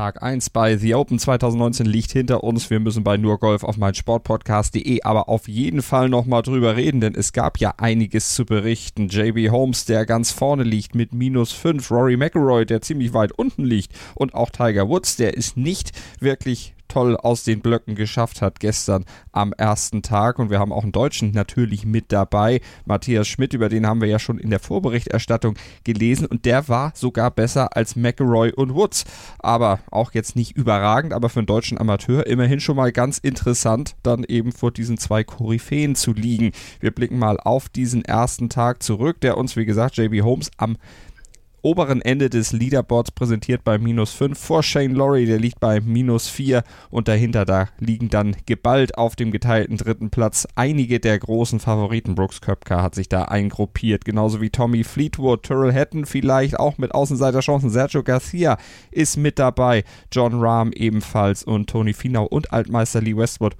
Tag 1 bei The Open 2019 liegt hinter uns. Wir müssen bei nur Golf auf meinsportpodcast.de aber auf jeden Fall nochmal drüber reden, denn es gab ja einiges zu berichten. JB Holmes, der ganz vorne liegt mit minus 5, Rory McIlroy, der ziemlich weit unten liegt und auch Tiger Woods, der ist nicht wirklich toll aus den Blöcken geschafft hat gestern am ersten Tag. Und wir haben auch einen Deutschen natürlich mit dabei. Matthias Schmidt, über den haben wir ja schon in der Vorberichterstattung gelesen. Und der war sogar besser als McElroy und Woods. Aber auch jetzt nicht überragend, aber für einen deutschen Amateur immerhin schon mal ganz interessant, dann eben vor diesen zwei Koryphäen zu liegen. Wir blicken mal auf diesen ersten Tag zurück, der uns, wie gesagt, JB Holmes am oberen Ende des Leaderboards präsentiert bei minus 5 vor Shane Laurie, der liegt bei minus 4 und dahinter da liegen dann geballt auf dem geteilten dritten Platz einige der großen Favoriten. Brooks Köpker hat sich da eingruppiert, genauso wie Tommy Fleetwood, Tyrrell Hatton vielleicht auch mit Außenseiterchancen, Sergio Garcia ist mit dabei, John Rahm ebenfalls und Tony Finau und Altmeister Lee Westwood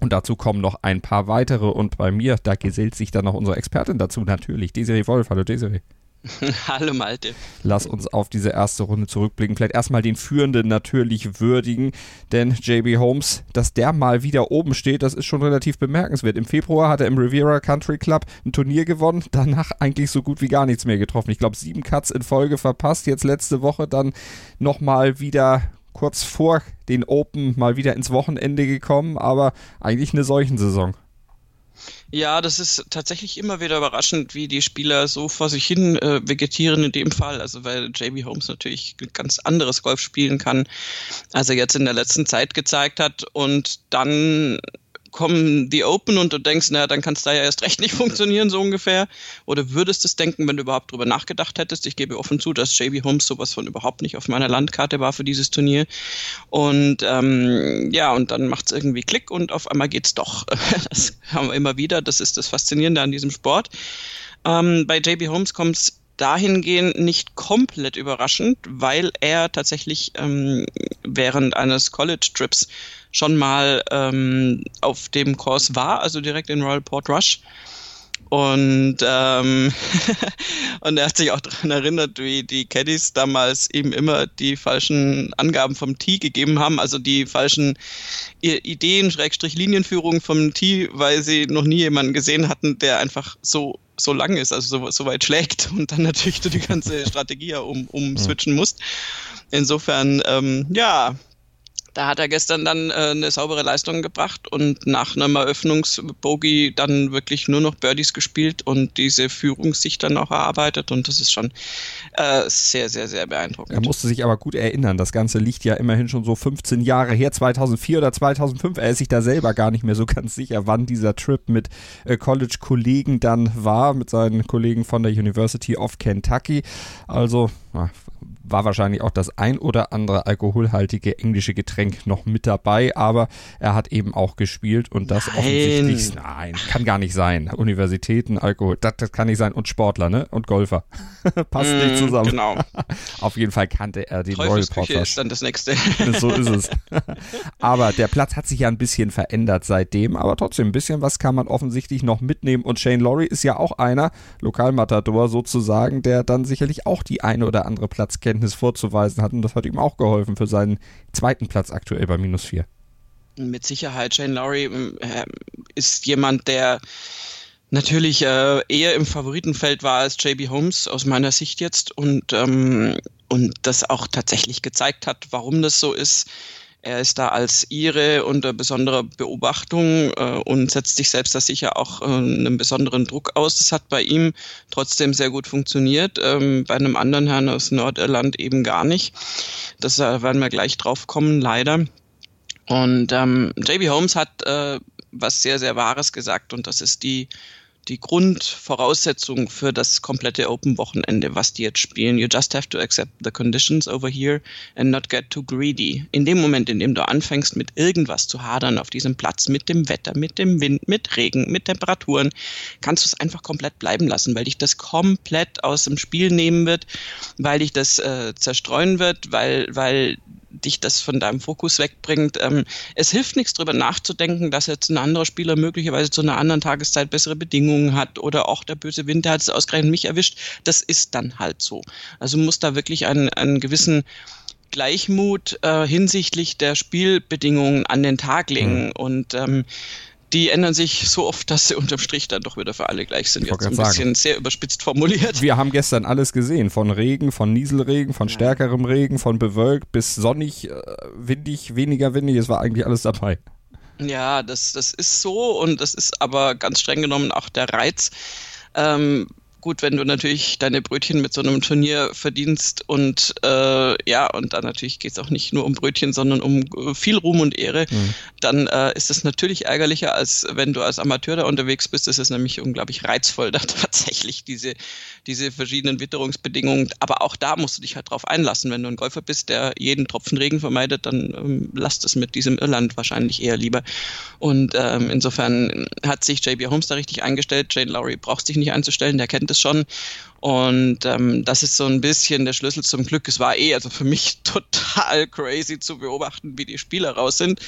und dazu kommen noch ein paar weitere. Und bei mir, da gesellt sich dann noch unsere Expertin dazu, natürlich. Desiree Wolf. Hallo Desiree. Hallo Malte. Lass uns auf diese erste Runde zurückblicken. Vielleicht erstmal den Führenden natürlich würdigen, denn JB Holmes, dass der mal wieder oben steht, das ist schon relativ bemerkenswert. Im Februar hat er im Riviera Country Club ein Turnier gewonnen, danach eigentlich so gut wie gar nichts mehr getroffen. Ich glaube, sieben Cuts in Folge verpasst, jetzt letzte Woche dann nochmal wieder kurz vor den Open mal wieder ins Wochenende gekommen, aber eigentlich eine solchen Saison. Ja, das ist tatsächlich immer wieder überraschend, wie die Spieler so vor sich hin äh, vegetieren in dem Fall. Also weil JB Holmes natürlich ganz anderes Golf spielen kann, als er jetzt in der letzten Zeit gezeigt hat. Und dann kommen die Open und du denkst, naja, dann kann es da ja erst recht nicht funktionieren, so ungefähr. Oder würdest es denken, wenn du überhaupt drüber nachgedacht hättest. Ich gebe offen zu, dass JB Holmes sowas von überhaupt nicht auf meiner Landkarte war für dieses Turnier. Und ähm, ja, und dann macht es irgendwie Klick und auf einmal geht's doch. Das haben wir immer wieder. Das ist das Faszinierende an diesem Sport. Ähm, bei JB Holmes kommt es dahingehend nicht komplett überraschend, weil er tatsächlich ähm, während eines College-Trips schon mal ähm, auf dem Kurs war, also direkt in Royal Port Rush. Und, ähm, und er hat sich auch daran erinnert, wie die Caddies damals eben immer die falschen Angaben vom Tee gegeben haben, also die falschen Ideen, Schrägstrich Linienführung vom Tee, weil sie noch nie jemanden gesehen hatten, der einfach so so lang ist, also so, so weit schlägt und dann natürlich du die ganze Strategie um, umswitchen musst. Insofern, ähm, ja, da hat er gestern dann äh, eine saubere Leistung gebracht und nach einem Eröffnungsbogie dann wirklich nur noch Birdies gespielt und diese Führung sich dann auch erarbeitet und das ist schon äh, sehr, sehr, sehr beeindruckend. Er musste sich aber gut erinnern, das Ganze liegt ja immerhin schon so 15 Jahre her, 2004 oder 2005. Er ist sich da selber gar nicht mehr so ganz sicher, wann dieser Trip mit äh, College-Kollegen dann war, mit seinen Kollegen von der University of Kentucky. Also war wahrscheinlich auch das ein oder andere alkoholhaltige englische Getränk noch mit dabei, aber er hat eben auch gespielt und das nein. offensichtlich, nein, kann gar nicht sein. Universitäten, Alkohol, das, das kann nicht sein und Sportler, ne? Und Golfer. Passt mm, nicht zusammen. Genau. Auf jeden Fall kannte er den Royal Porter. ist dann das nächste. so ist es. aber der Platz hat sich ja ein bisschen verändert seitdem, aber trotzdem ein bisschen was kann man offensichtlich noch mitnehmen und Shane Laurie ist ja auch einer, Lokalmatador sozusagen, der dann sicherlich auch die eine oder andere Platzkenntnis Kenntnis vorzuweisen hat und das hat ihm auch geholfen für seinen zweiten Platz aktuell bei minus 4. Mit Sicherheit, Shane Lowry äh, ist jemand, der natürlich äh, eher im Favoritenfeld war als JB Holmes aus meiner Sicht jetzt und, ähm, und das auch tatsächlich gezeigt hat, warum das so ist. Er ist da als Ire unter besonderer Beobachtung äh, und setzt sich selbst da sicher auch äh, einen besonderen Druck aus. Das hat bei ihm trotzdem sehr gut funktioniert, ähm, bei einem anderen Herrn aus Nordirland eben gar nicht. Das äh, werden wir gleich drauf kommen, leider. Und ähm, JB Holmes hat äh, was sehr, sehr Wahres gesagt und das ist die die Grundvoraussetzung für das komplette Open-Wochenende, was die jetzt spielen. You just have to accept the conditions over here and not get too greedy. In dem Moment, in dem du anfängst, mit irgendwas zu hadern auf diesem Platz, mit dem Wetter, mit dem Wind, mit Regen, mit Temperaturen, kannst du es einfach komplett bleiben lassen, weil dich das komplett aus dem Spiel nehmen wird, weil dich das äh, zerstreuen wird, weil, weil dich das von deinem Fokus wegbringt. Ähm, es hilft nichts drüber nachzudenken, dass jetzt ein anderer Spieler möglicherweise zu einer anderen Tageszeit bessere Bedingungen hat oder auch der böse Winter hat es ausgerechnet mich erwischt. Das ist dann halt so. Also muss da wirklich einen, einen gewissen Gleichmut äh, hinsichtlich der Spielbedingungen an den Tag legen. Mhm. Und ähm, die ändern sich so oft, dass sie unterm Strich dann doch wieder für alle gleich sind. Jetzt ein bisschen sagen. sehr überspitzt formuliert. Wir haben gestern alles gesehen, von Regen, von Nieselregen, von stärkerem Regen, von bewölkt bis sonnig, äh, windig, weniger windig, es war eigentlich alles dabei. Ja, das, das ist so und das ist aber ganz streng genommen auch der Reiz. Ähm, gut, wenn du natürlich deine Brötchen mit so einem Turnier verdienst und äh, ja, und dann natürlich geht es auch nicht nur um Brötchen, sondern um äh, viel Ruhm und Ehre, mhm. dann äh, ist es natürlich ärgerlicher, als wenn du als Amateur da unterwegs bist. Es ist nämlich unglaublich reizvoll, da tatsächlich diese, diese verschiedenen Witterungsbedingungen. Aber auch da musst du dich halt drauf einlassen. Wenn du ein Golfer bist, der jeden Tropfen Regen vermeidet, dann ähm, lasst es mit diesem Irland wahrscheinlich eher lieber. Und ähm, insofern hat sich JB Holmes da richtig eingestellt. Jane Lowry braucht sich nicht einzustellen, der kennt es schon. Und ähm, das ist so ein bisschen der Schlüssel zum Glück. Es war eh also für mich total crazy zu beobachten, wie die Spieler raus sind.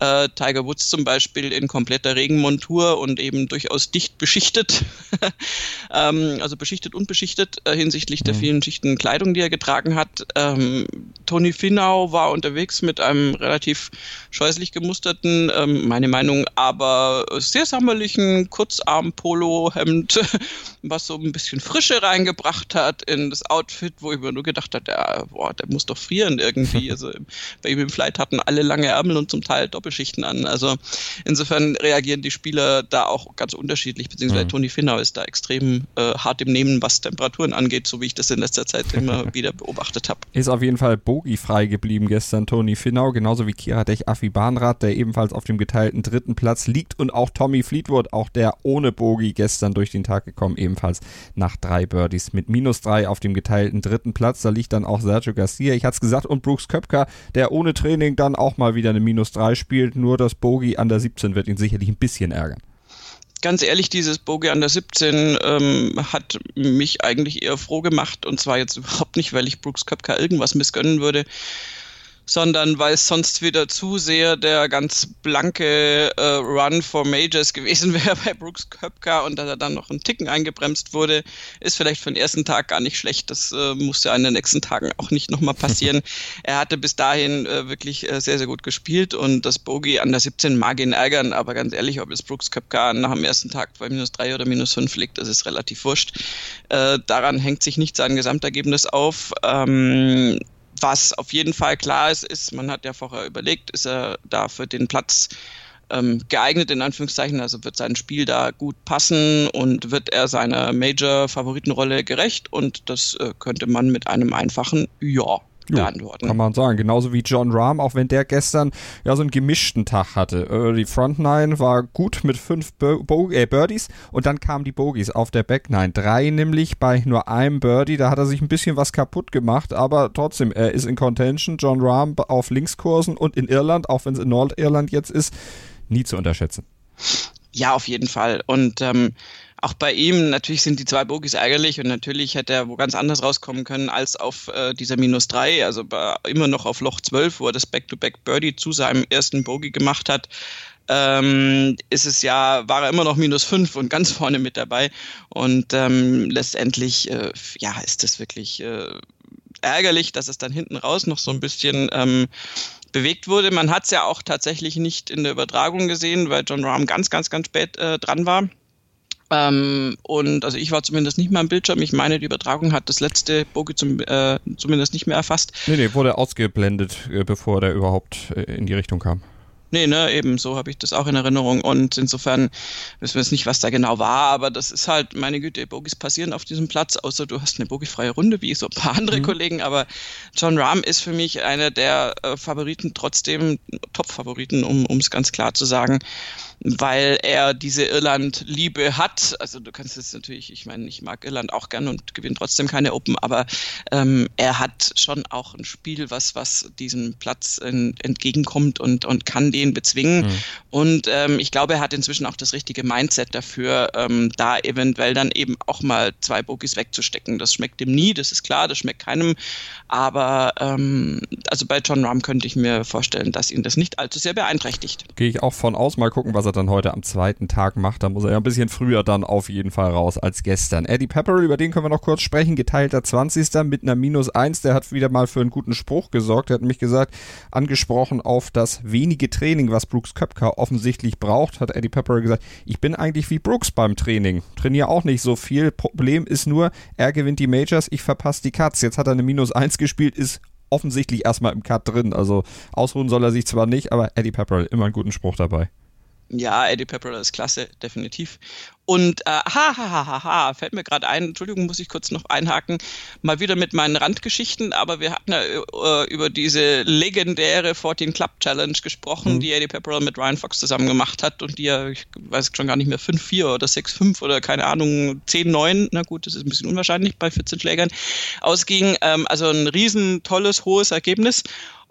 Äh, Tiger Woods zum Beispiel in kompletter Regenmontur und eben durchaus dicht beschichtet. ähm, also beschichtet und beschichtet äh, hinsichtlich der mhm. vielen Schichten Kleidung, die er getragen hat. Ähm, Tony Finau war unterwegs mit einem relativ scheußlich gemusterten, ähm, meine Meinung, aber sehr sommerlichen Kurzarm-Polo-Hemd, was so ein bisschen Frische rein reingebracht hat in das Outfit, wo ich mir nur gedacht habe, der, boah, der muss doch frieren irgendwie. Also bei ihm im Flight hatten alle lange Ärmel und zum Teil Doppelschichten an. Also insofern reagieren die Spieler da auch ganz unterschiedlich, beziehungsweise mhm. Toni Finau ist da extrem äh, hart im Nehmen, was Temperaturen angeht, so wie ich das in letzter Zeit immer wieder beobachtet habe. Ist auf jeden Fall bogiefrei geblieben gestern Toni Finau, genauso wie Kira Dech Affi Bahnrad, der ebenfalls auf dem geteilten dritten Platz liegt und auch Tommy Fleetwood, auch der ohne Bogi gestern durch den Tag gekommen, ebenfalls nach drei Birds. Birdies mit minus drei auf dem geteilten dritten Platz. Da liegt dann auch Sergio Garcia. Ich hatte es gesagt und Brooks Köpker, der ohne Training dann auch mal wieder eine minus drei spielt. Nur das Bogey an der 17 wird ihn sicherlich ein bisschen ärgern ganz ehrlich, dieses Bogey an der 17 ähm, hat mich eigentlich eher froh gemacht und zwar jetzt überhaupt nicht, weil ich Brooks Köpker irgendwas missgönnen würde, sondern weil es sonst wieder zu sehr der ganz blanke äh, Run for Majors gewesen wäre bei Brooks Köpka und dass er dann noch einen Ticken eingebremst wurde, ist vielleicht für den ersten Tag gar nicht schlecht. Das äh, musste in den nächsten Tagen auch nicht nochmal passieren. er hatte bis dahin äh, wirklich äh, sehr, sehr gut gespielt und das Bogey an der 17 mag ihn ärgern, aber ganz ehrlich, ob es Brooks Köpka nach dem ersten Tag bei minus 3 oder minus 5 liegt, das ist relativ wurscht. Äh, daran hängt sich nicht sein Gesamtergebnis auf. Ähm, was auf jeden Fall klar ist, ist, man hat ja vorher überlegt, ist er da für den Platz ähm, geeignet, in Anführungszeichen, also wird sein Spiel da gut passen und wird er seiner Major-Favoritenrolle gerecht? Und das äh, könnte man mit einem einfachen Ja beantworten. Kann man sagen. Genauso wie John Rahm, auch wenn der gestern ja so einen gemischten Tag hatte. Äh, die Front Nine war gut mit fünf Bo äh, Birdies und dann kamen die Bogies auf der Back Nine. Drei nämlich bei nur einem Birdie. Da hat er sich ein bisschen was kaputt gemacht, aber trotzdem, er ist in Contention. John Rahm auf Linkskursen und in Irland, auch wenn es in Nordirland jetzt ist, nie zu unterschätzen. Ja, auf jeden Fall. Und ähm, auch bei ihm, natürlich sind die zwei Bogies ärgerlich und natürlich hätte er wo ganz anders rauskommen können als auf äh, dieser Minus 3, also bei, immer noch auf Loch 12, wo er das Back-to-Back Birdie zu seinem ersten Bogie gemacht hat. Ähm, ist es ja, war er immer noch minus 5 und ganz vorne mit dabei. Und ähm, letztendlich, äh, ja, ist das wirklich äh, ärgerlich, dass es dann hinten raus noch so ein bisschen ähm, bewegt wurde. Man hat es ja auch tatsächlich nicht in der Übertragung gesehen, weil John Rahm ganz, ganz, ganz spät äh, dran war. Ähm, und also ich war zumindest nicht mehr am Bildschirm. Ich meine, die Übertragung hat das letzte Bogie zum, äh, zumindest nicht mehr erfasst. Nee, nee, wurde ausgeblendet, äh, bevor der überhaupt äh, in die Richtung kam. Nee, ne, eben, so habe ich das auch in Erinnerung. Und insofern wissen wir jetzt nicht, was da genau war, aber das ist halt, meine Güte, Bogies passieren auf diesem Platz, außer du hast eine bogiefreie Runde, wie so ein paar andere mhm. Kollegen. Aber John Rahm ist für mich einer der äh, Favoriten, trotzdem Top-Favoriten, um es ganz klar zu sagen weil er diese Irland-Liebe hat. Also du kannst es natürlich, ich meine, ich mag Irland auch gern und gewinne trotzdem keine Open, aber ähm, er hat schon auch ein Spiel, was, was diesem Platz in, entgegenkommt und, und kann den bezwingen. Mhm. Und ähm, ich glaube, er hat inzwischen auch das richtige Mindset dafür, ähm, da eventuell dann eben auch mal zwei Bogies wegzustecken. Das schmeckt ihm nie, das ist klar, das schmeckt keinem. Aber ähm, also bei John Rahm könnte ich mir vorstellen, dass ihn das nicht allzu sehr beeinträchtigt. Gehe ich auch von aus, mal gucken, was er dann heute am zweiten Tag macht. Da muss er ja ein bisschen früher dann auf jeden Fall raus als gestern. Eddie Pepperell, über den können wir noch kurz sprechen. Geteilter 20. mit einer Minus 1. Der hat wieder mal für einen guten Spruch gesorgt. Er hat nämlich gesagt, angesprochen auf das wenige Training, was Brooks Köpker offensichtlich braucht, hat Eddie Pepperell gesagt, ich bin eigentlich wie Brooks beim Training. Trainiere auch nicht so viel. Problem ist nur, er gewinnt die Majors, ich verpasse die Cuts. Jetzt hat er eine Minus 1 gespielt, ist offensichtlich erstmal im Cut drin. Also ausruhen soll er sich zwar nicht, aber Eddie Pepperell immer einen guten Spruch dabei. Ja, Eddie Pepperell ist klasse, definitiv. Und äh, ha, ha, ha, ha, ha, fällt mir gerade ein, Entschuldigung, muss ich kurz noch einhaken, mal wieder mit meinen Randgeschichten, aber wir hatten ja äh, über diese legendäre 14 Club Challenge gesprochen, mhm. die Eddie Pepperell mit Ryan Fox zusammen gemacht hat und die ja, ich weiß schon gar nicht mehr, 5-4 oder 6-5 oder keine Ahnung, 10-9, na gut, das ist ein bisschen unwahrscheinlich bei 14 Schlägern, ausging. Ähm, also ein riesen tolles, hohes Ergebnis.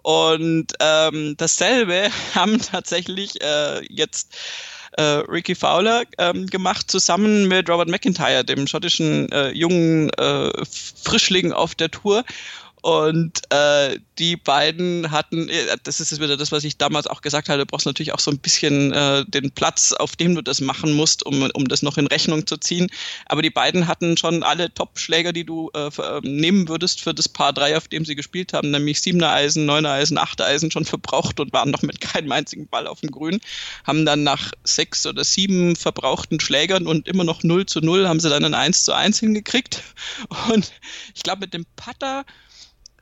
Und ähm, dasselbe haben tatsächlich äh, jetzt äh, Ricky Fowler ähm, gemacht, zusammen mit Robert McIntyre, dem schottischen äh, jungen äh, Frischling auf der Tour. Und äh, die beiden hatten, äh, das ist wieder das, was ich damals auch gesagt habe, du brauchst natürlich auch so ein bisschen äh, den Platz, auf dem du das machen musst, um, um das noch in Rechnung zu ziehen. Aber die beiden hatten schon alle Top-Schläger, die du äh, äh, nehmen würdest für das Paar 3, auf dem sie gespielt haben, nämlich 7er Eisen, 9er Eisen, 8er Eisen schon verbraucht und waren noch mit keinem einzigen Ball auf dem Grün. Haben dann nach sechs oder sieben verbrauchten Schlägern und immer noch 0 zu 0 haben sie dann ein 1 zu 1 hingekriegt. Und ich glaube, mit dem Putter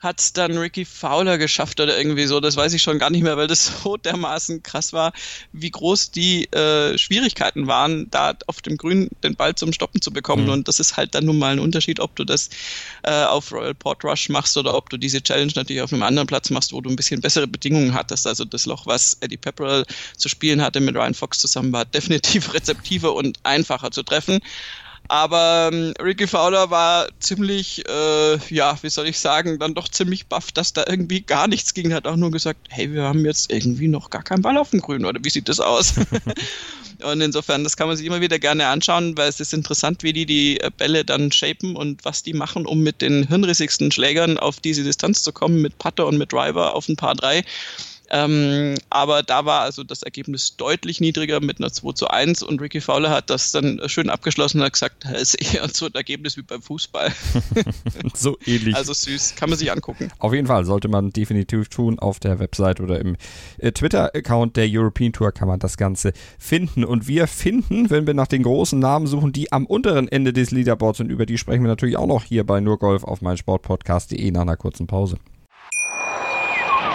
hat es dann Ricky Fowler geschafft oder irgendwie so. Das weiß ich schon gar nicht mehr, weil das so dermaßen krass war, wie groß die äh, Schwierigkeiten waren, da auf dem Grün den Ball zum Stoppen zu bekommen. Mhm. Und das ist halt dann nun mal ein Unterschied, ob du das äh, auf Royal Port Rush machst oder ob du diese Challenge natürlich auf einem anderen Platz machst, wo du ein bisschen bessere Bedingungen hattest. Also das Loch, was Eddie Pepperell zu spielen hatte mit Ryan Fox zusammen, war definitiv rezeptiver und einfacher zu treffen. Aber ähm, Ricky Fowler war ziemlich, äh, ja, wie soll ich sagen, dann doch ziemlich baff, dass da irgendwie gar nichts ging. Hat auch nur gesagt, hey, wir haben jetzt irgendwie noch gar keinen Ball auf dem Grün, oder wie sieht das aus? und insofern, das kann man sich immer wieder gerne anschauen, weil es ist interessant, wie die die äh, Bälle dann shapen und was die machen, um mit den hirnrissigsten Schlägern auf diese Distanz zu kommen, mit Putter und mit Driver auf ein Paar 3. Ähm, aber da war also das Ergebnis deutlich niedriger mit einer 2 zu 1 und Ricky Fowler hat das dann schön abgeschlossen und hat gesagt, es ist eher so ein Ergebnis wie beim Fußball. so ähnlich. Also süß, kann man sich angucken. Auf jeden Fall sollte man definitiv tun. Auf der Website oder im äh, Twitter-Account der European Tour kann man das Ganze finden. Und wir finden, wenn wir nach den großen Namen suchen, die am unteren Ende des Leaderboards und über die sprechen wir natürlich auch noch hier bei Nurgolf auf meinsportpodcast.de nach einer kurzen Pause.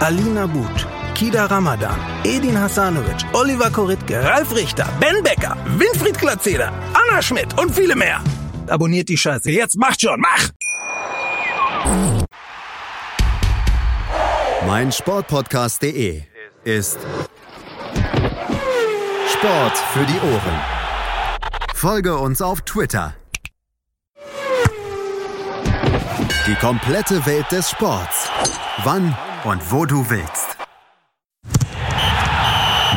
Alina But, Kida Ramadan, Edin Hasanovic, Oliver Koritke, Ralf Richter, Ben Becker, Winfried Glatzeder, Anna Schmidt und viele mehr. Abonniert die Scheiße. Jetzt macht schon, mach! Mein Sportpodcast.de ist Sport für die Ohren. Folge uns auf Twitter. Die komplette Welt des Sports. Wann und wo du willst.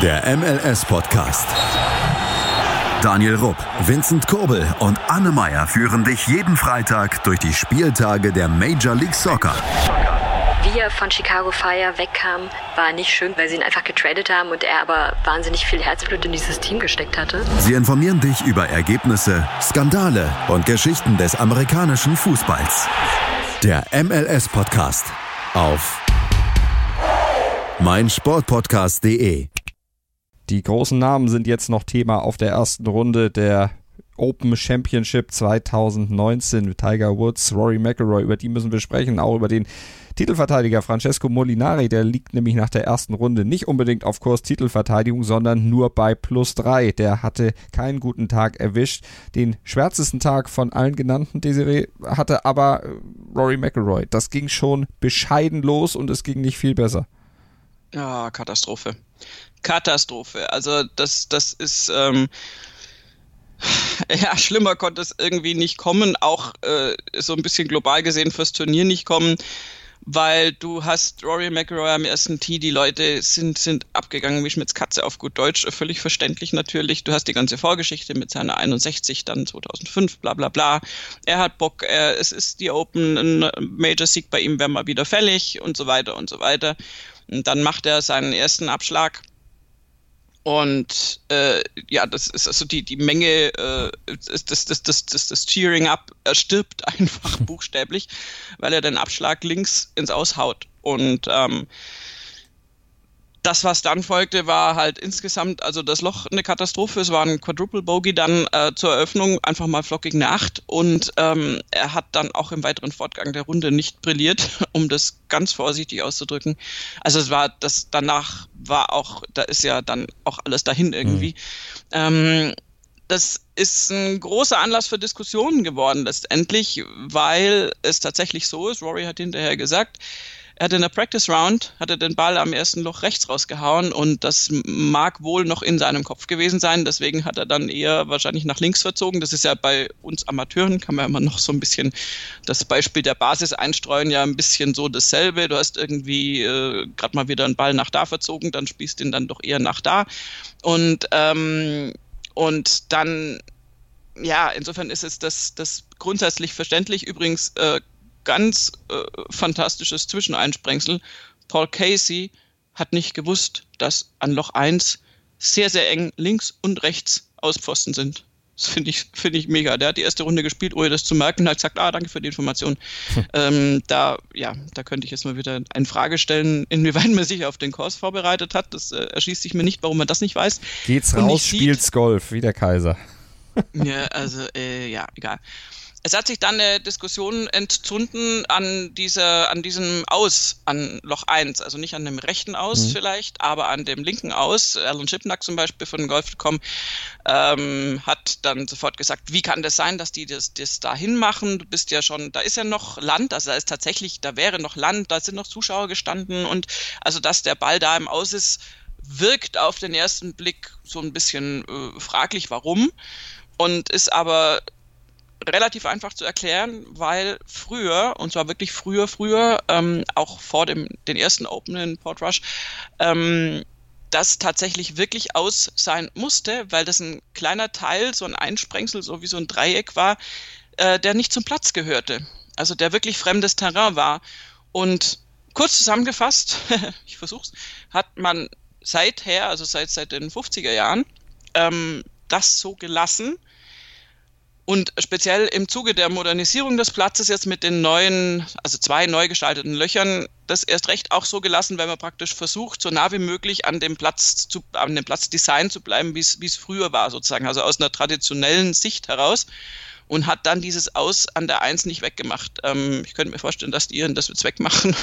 Der MLS-Podcast. Daniel Rupp, Vincent Kurbel und Anne Meyer führen dich jeden Freitag durch die Spieltage der Major League Soccer. Wie er von Chicago Fire wegkam, war nicht schön, weil sie ihn einfach getradet haben und er aber wahnsinnig viel Herzblut in dieses Team gesteckt hatte. Sie informieren dich über Ergebnisse, Skandale und Geschichten des amerikanischen Fußballs. Der MLS-Podcast auf meinsportpodcast.de. Die großen Namen sind jetzt noch Thema auf der ersten Runde der Open Championship 2019 Tiger Woods, Rory McIlroy, über die müssen wir sprechen, auch über den Titelverteidiger Francesco Molinari, der liegt nämlich nach der ersten Runde nicht unbedingt auf Kurs Titelverteidigung, sondern nur bei plus drei. Der hatte keinen guten Tag erwischt. Den schwärzesten Tag von allen genannten Desiree hatte aber äh, Rory McIlroy. Das ging schon bescheiden los und es ging nicht viel besser. Ja, Katastrophe. Katastrophe. Also das, das ist ähm, ja schlimmer konnte es irgendwie nicht kommen, auch äh, so ein bisschen global gesehen fürs Turnier nicht kommen weil du hast Rory McIlroy am ersten Tee, die Leute sind, sind abgegangen wie Schmitz Katze auf gut Deutsch, völlig verständlich natürlich. Du hast die ganze Vorgeschichte mit seiner 61, dann 2005, bla bla bla. Er hat Bock, er, es ist die Open, ein Major Sieg bei ihm wäre mal wieder fällig und so weiter und so weiter. Und dann macht er seinen ersten Abschlag und äh, ja, das ist also die, die Menge, äh, das, das, das, das, das, Cheering Up stirbt einfach buchstäblich, weil er den Abschlag links ins Aushaut. Und ähm, das, was dann folgte, war halt insgesamt, also das Loch eine Katastrophe. Es war ein Quadruple Bogey dann äh, zur Eröffnung, einfach mal flockig eine 8. Und ähm, er hat dann auch im weiteren Fortgang der Runde nicht brilliert, um das ganz vorsichtig auszudrücken. Also es war, das danach war auch, da ist ja dann auch alles dahin irgendwie. Mhm. Ähm, das ist ein großer Anlass für Diskussionen geworden letztendlich, weil es tatsächlich so ist, Rory hat hinterher gesagt, er hat in der Practice Round hat er den Ball am ersten Loch rechts rausgehauen und das mag wohl noch in seinem Kopf gewesen sein. Deswegen hat er dann eher wahrscheinlich nach links verzogen. Das ist ja bei uns Amateuren, kann man immer noch so ein bisschen das Beispiel der Basis einstreuen, ja ein bisschen so dasselbe. Du hast irgendwie äh, gerade mal wieder einen Ball nach da verzogen, dann spielst du ihn dann doch eher nach da. Und, ähm, und dann ja, insofern ist es das, das grundsätzlich verständlich. Übrigens äh, ganz äh, fantastisches Zwischeneinsprengsel. Paul Casey hat nicht gewusst, dass an Loch 1 sehr, sehr eng links und rechts Auspfosten sind. Das finde ich, finde ich mega. Der hat die erste Runde gespielt, ohne das zu merken, und hat gesagt, ah, danke für die Information. Hm. Ähm, da, ja, da könnte ich jetzt mal wieder eine Frage stellen, inwieweit man sich auf den Kurs vorbereitet hat. Das äh, erschließt sich mir nicht, warum man das nicht weiß. Geht's raus, spielt's Golf, wie der Kaiser. ja, also, äh, ja, egal. Es hat sich dann eine Diskussion entzünden an dieser, an diesem Aus, an Loch 1, also nicht an dem rechten Aus mhm. vielleicht, aber an dem linken Aus. Alan Schipnack zum Beispiel von Golf.com ähm, hat dann sofort gesagt, wie kann das sein, dass die das, das dahin machen? Du bist ja schon, da ist ja noch Land, also da ist tatsächlich, da wäre noch Land, da sind noch Zuschauer gestanden und also dass der Ball da im Aus ist, wirkt auf den ersten Blick so ein bisschen äh, fraglich, warum und ist aber relativ einfach zu erklären, weil früher, und zwar wirklich früher, früher, ähm, auch vor dem den ersten Open in Portrush, ähm, das tatsächlich wirklich aus sein musste, weil das ein kleiner Teil, so ein Einsprengsel, so wie so ein Dreieck war, äh, der nicht zum Platz gehörte. Also der wirklich fremdes Terrain war. Und kurz zusammengefasst, ich versuch's, hat man seither, also seit, seit den 50er Jahren, ähm, das so gelassen, und speziell im Zuge der Modernisierung des Platzes jetzt mit den neuen, also zwei neu gestalteten Löchern, das erst recht auch so gelassen, weil man praktisch versucht, so nah wie möglich an dem Platz zu, an dem Platzdesign zu bleiben, wie es früher war, sozusagen, also aus einer traditionellen Sicht heraus und hat dann dieses Aus an der Eins nicht weggemacht. Ähm, ich könnte mir vorstellen, dass die ihren das jetzt wegmachen,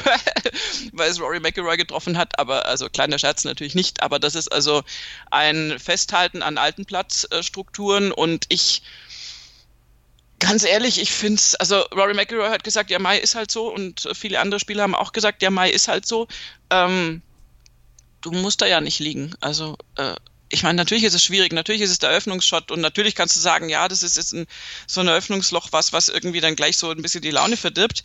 weil es Rory McIlroy getroffen hat, aber also kleiner Scherz natürlich nicht, aber das ist also ein Festhalten an alten Platzstrukturen und ich Ganz ehrlich, ich finde es, also Rory McIlroy hat gesagt, ja, Mai ist halt so und viele andere Spieler haben auch gesagt, ja, Mai ist halt so. Ähm, du musst da ja nicht liegen. Also äh, ich meine, natürlich ist es schwierig, natürlich ist es der Eröffnungsshot und natürlich kannst du sagen, ja, das ist jetzt ein, so ein Eröffnungsloch, was, was irgendwie dann gleich so ein bisschen die Laune verdirbt.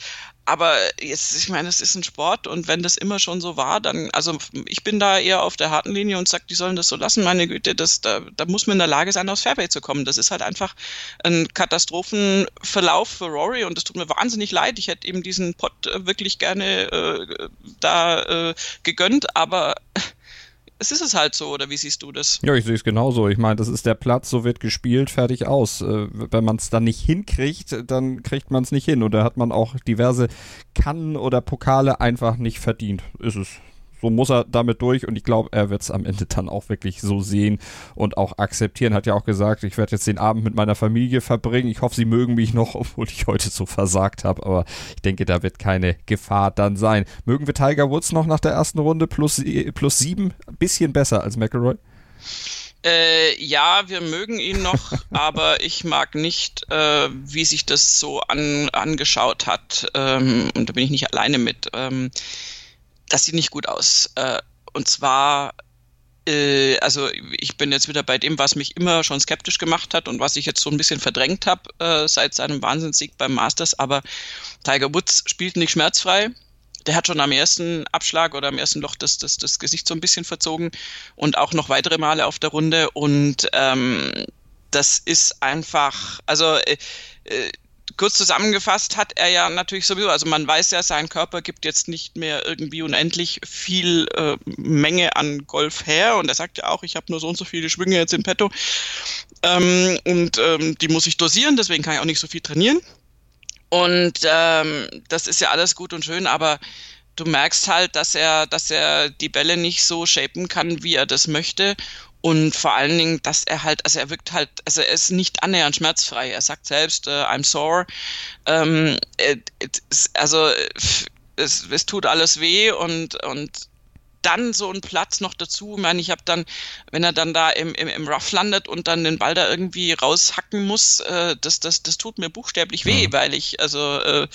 Aber jetzt, ich meine, es ist ein Sport und wenn das immer schon so war, dann, also ich bin da eher auf der harten Linie und sage, die sollen das so lassen. Meine Güte, das, da, da muss man in der Lage sein, aufs Fairway zu kommen. Das ist halt einfach ein Katastrophenverlauf für Rory und es tut mir wahnsinnig leid. Ich hätte ihm diesen Pot wirklich gerne äh, da äh, gegönnt, aber es ist es halt so, oder wie siehst du das? Ja, ich sehe es genauso. Ich meine, das ist der Platz, so wird gespielt, fertig aus. Äh, wenn man es dann nicht hinkriegt, dann kriegt man es nicht hin. Oder hat man auch diverse Kannen oder Pokale einfach nicht verdient. Ist es so muss er damit durch und ich glaube, er wird es am Ende dann auch wirklich so sehen und auch akzeptieren. Hat ja auch gesagt, ich werde jetzt den Abend mit meiner Familie verbringen. Ich hoffe, sie mögen mich noch, obwohl ich heute so versagt habe, aber ich denke, da wird keine Gefahr dann sein. Mögen wir Tiger Woods noch nach der ersten Runde plus, plus sieben? bisschen besser als McElroy? Äh, ja, wir mögen ihn noch, aber ich mag nicht, äh, wie sich das so an, angeschaut hat. Ähm, und da bin ich nicht alleine mit. Ähm, das sieht nicht gut aus. Äh, und zwar, äh, also ich bin jetzt wieder bei dem, was mich immer schon skeptisch gemacht hat und was ich jetzt so ein bisschen verdrängt habe äh, seit seinem Wahnsinnssieg beim Masters. Aber Tiger Woods spielt nicht schmerzfrei. Der hat schon am ersten Abschlag oder am ersten Loch das, das, das Gesicht so ein bisschen verzogen und auch noch weitere Male auf der Runde. Und ähm, das ist einfach, also äh, äh kurz zusammengefasst hat er ja natürlich sowieso, also man weiß ja, sein Körper gibt jetzt nicht mehr irgendwie unendlich viel äh, Menge an Golf her. Und er sagt ja auch, ich habe nur so und so viele Schwünge jetzt in petto. Ähm, und ähm, die muss ich dosieren, deswegen kann ich auch nicht so viel trainieren. Und ähm, das ist ja alles gut und schön, aber du merkst halt, dass er, dass er die Bälle nicht so shapen kann, wie er das möchte und vor allen Dingen, dass er halt, also er wirkt halt, also er ist nicht annähernd schmerzfrei. Er sagt selbst, äh, I'm sore. Ähm, also es, es tut alles weh und, und dann so ein Platz noch dazu. Ich meine, ich habe dann, wenn er dann da im, im, im Rough landet und dann den Ball da irgendwie raushacken muss, äh, das, das, das tut mir buchstäblich weh, mhm. weil ich, also äh,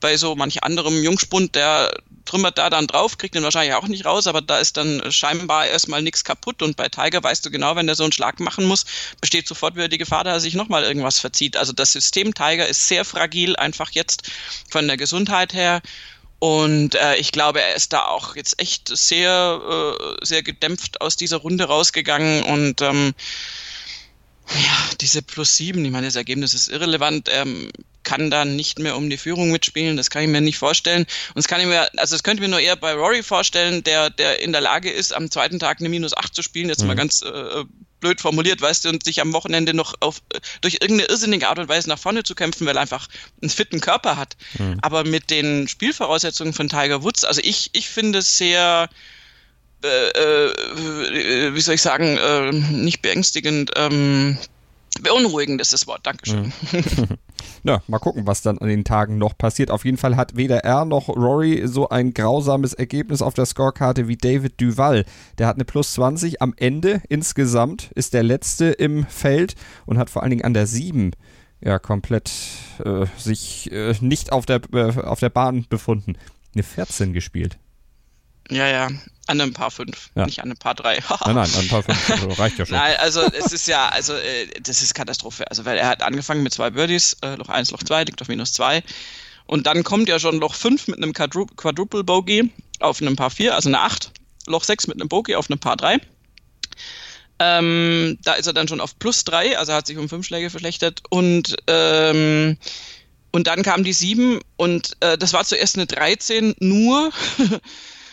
bei so manch anderem Jungspund, der trümmert da dann drauf, kriegt den wahrscheinlich auch nicht raus, aber da ist dann scheinbar erstmal nichts kaputt und bei Tiger weißt du genau, wenn der so einen Schlag machen muss, besteht sofort wieder die Gefahr, dass er sich nochmal irgendwas verzieht. Also das System Tiger ist sehr fragil, einfach jetzt von der Gesundheit her. Und äh, ich glaube, er ist da auch jetzt echt sehr, äh, sehr gedämpft aus dieser Runde rausgegangen und ähm, ja, diese plus sieben, ich meine, das Ergebnis ist irrelevant. Ähm, kann dann nicht mehr um die Führung mitspielen. Das kann ich mir nicht vorstellen. Und das kann ich mir, also das könnte ich mir nur eher bei Rory vorstellen, der, der in der Lage ist, am zweiten Tag eine Minus 8 zu spielen, jetzt mhm. mal ganz äh, blöd formuliert, weißt du, und sich am Wochenende noch auf, durch irgendeine irrsinnige Art und Weise nach vorne zu kämpfen, weil er einfach einen fitten Körper hat. Mhm. Aber mit den Spielvoraussetzungen von Tiger Woods, also ich, ich finde es sehr, äh, äh, wie soll ich sagen, äh, nicht beängstigend, ähm, beunruhigend ist das Wort. Dankeschön. Mhm. Ja, mal gucken, was dann an den Tagen noch passiert. Auf jeden Fall hat weder er noch Rory so ein grausames Ergebnis auf der Scorekarte wie David Duval. Der hat eine Plus 20 am Ende insgesamt, ist der letzte im Feld und hat vor allen Dingen an der 7 ja komplett äh, sich äh, nicht auf der, äh, auf der Bahn befunden. Eine 14 gespielt. Ja, ja, an einem Paar 5, ja. nicht an einem Paar 3. nein, nein, an einem Paar 5 also reicht ja schon. Nein, also es ist ja, also äh, das ist Katastrophe. Also weil er hat angefangen mit zwei Birdies, äh, Loch 1, Loch 2, liegt auf minus 2. Und dann kommt ja schon Loch 5 mit einem Quadru Quadruple Bogey auf einem Paar 4, also eine 8. Loch 6 mit einem Bogey auf einem Paar 3. Ähm, da ist er dann schon auf plus 3, also hat sich um 5 Schläge verschlechtert. Und ähm, und dann kam die 7 und äh, das war zuerst eine 13 nur.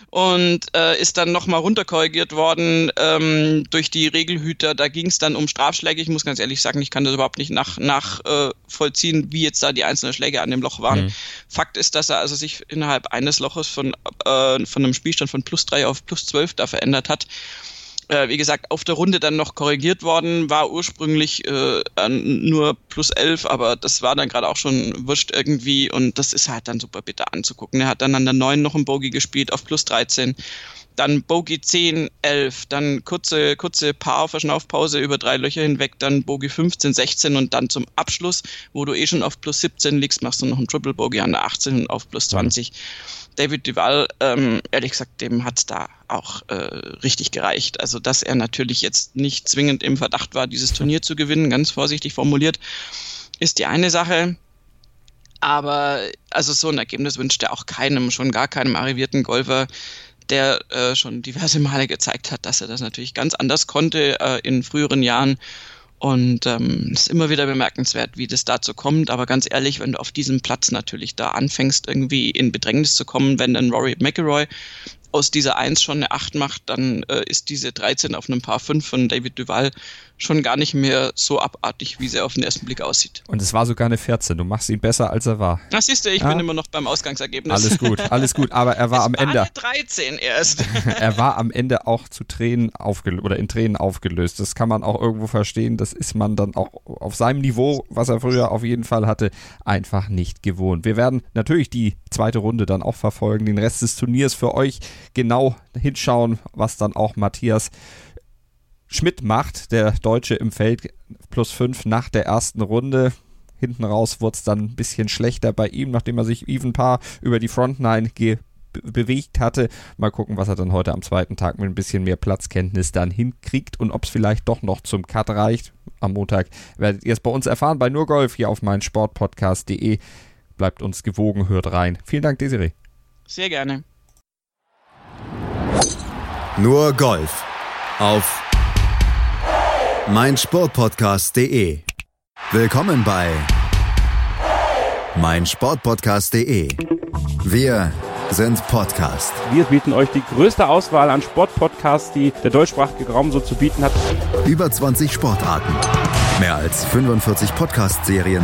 und äh, ist dann nochmal runterkorrigiert worden ähm, durch die Regelhüter. Da ging es dann um Strafschläge. Ich muss ganz ehrlich sagen, ich kann das überhaupt nicht nach, nach äh, vollziehen, wie jetzt da die einzelnen Schläge an dem Loch waren. Mhm. Fakt ist, dass er also sich innerhalb eines Loches von, äh, von einem Spielstand von plus drei auf plus zwölf da verändert hat wie gesagt, auf der Runde dann noch korrigiert worden, war ursprünglich äh, nur plus 11, aber das war dann gerade auch schon wurscht irgendwie und das ist halt dann super bitter anzugucken. Er hat dann an der 9 noch ein Bogey gespielt auf plus 13 dann Bogey 10, 11, dann kurze, kurze Paar Verschnaufpause über drei Löcher hinweg, dann Bogey 15, 16 und dann zum Abschluss, wo du eh schon auf plus 17 liegst, machst du noch einen Triple Bogey an der 18 und auf plus 20. Mhm. David Duval, ähm, ehrlich gesagt, dem hat es da auch äh, richtig gereicht. Also, dass er natürlich jetzt nicht zwingend im Verdacht war, dieses Turnier zu gewinnen, ganz vorsichtig formuliert, ist die eine Sache. Aber also so ein Ergebnis wünscht er auch keinem, schon gar keinem arrivierten Golfer der äh, schon diverse Male gezeigt hat, dass er das natürlich ganz anders konnte äh, in früheren Jahren. Und ähm, es ist immer wieder bemerkenswert, wie das dazu kommt. Aber ganz ehrlich, wenn du auf diesem Platz natürlich da anfängst, irgendwie in Bedrängnis zu kommen, wenn dann Rory McIlroy aus dieser 1 schon eine 8 macht, dann äh, ist diese 13 auf einem Paar 5 von David Duval schon gar nicht mehr so abartig, wie sie auf den ersten Blick aussieht. Und es war sogar eine 14. Du machst ihn besser, als er war. Das siehst du, ich ja? bin immer noch beim Ausgangsergebnis. Alles gut, alles gut. Aber er war es am war Ende. Eine 13 erst. er war am Ende auch zu Tränen aufgelöst oder in Tränen aufgelöst. Das kann man auch irgendwo verstehen. Das ist man dann auch auf seinem Niveau, was er früher auf jeden Fall hatte, einfach nicht gewohnt. Wir werden natürlich die zweite Runde dann auch verfolgen, den Rest des Turniers für euch genau hinschauen, was dann auch Matthias Schmidt macht, der Deutsche im Feld plus 5 nach der ersten Runde. Hinten raus wurde es dann ein bisschen schlechter bei ihm, nachdem er sich even paar über die Frontline bewegt hatte. Mal gucken, was er dann heute am zweiten Tag mit ein bisschen mehr Platzkenntnis dann hinkriegt und ob es vielleicht doch noch zum Cut reicht. Am Montag werdet ihr es bei uns erfahren bei Nurgolf hier auf meinsportpodcast.de. Bleibt uns gewogen, hört rein. Vielen Dank, Desiree. Sehr gerne. Nur Golf auf meinsportpodcast.de. Willkommen bei meinsportpodcast.de. Wir sind Podcast. Wir bieten euch die größte Auswahl an Sportpodcasts, die der deutschsprachige Raum so zu bieten hat. Über 20 Sportarten, mehr als 45 Podcast-Serien,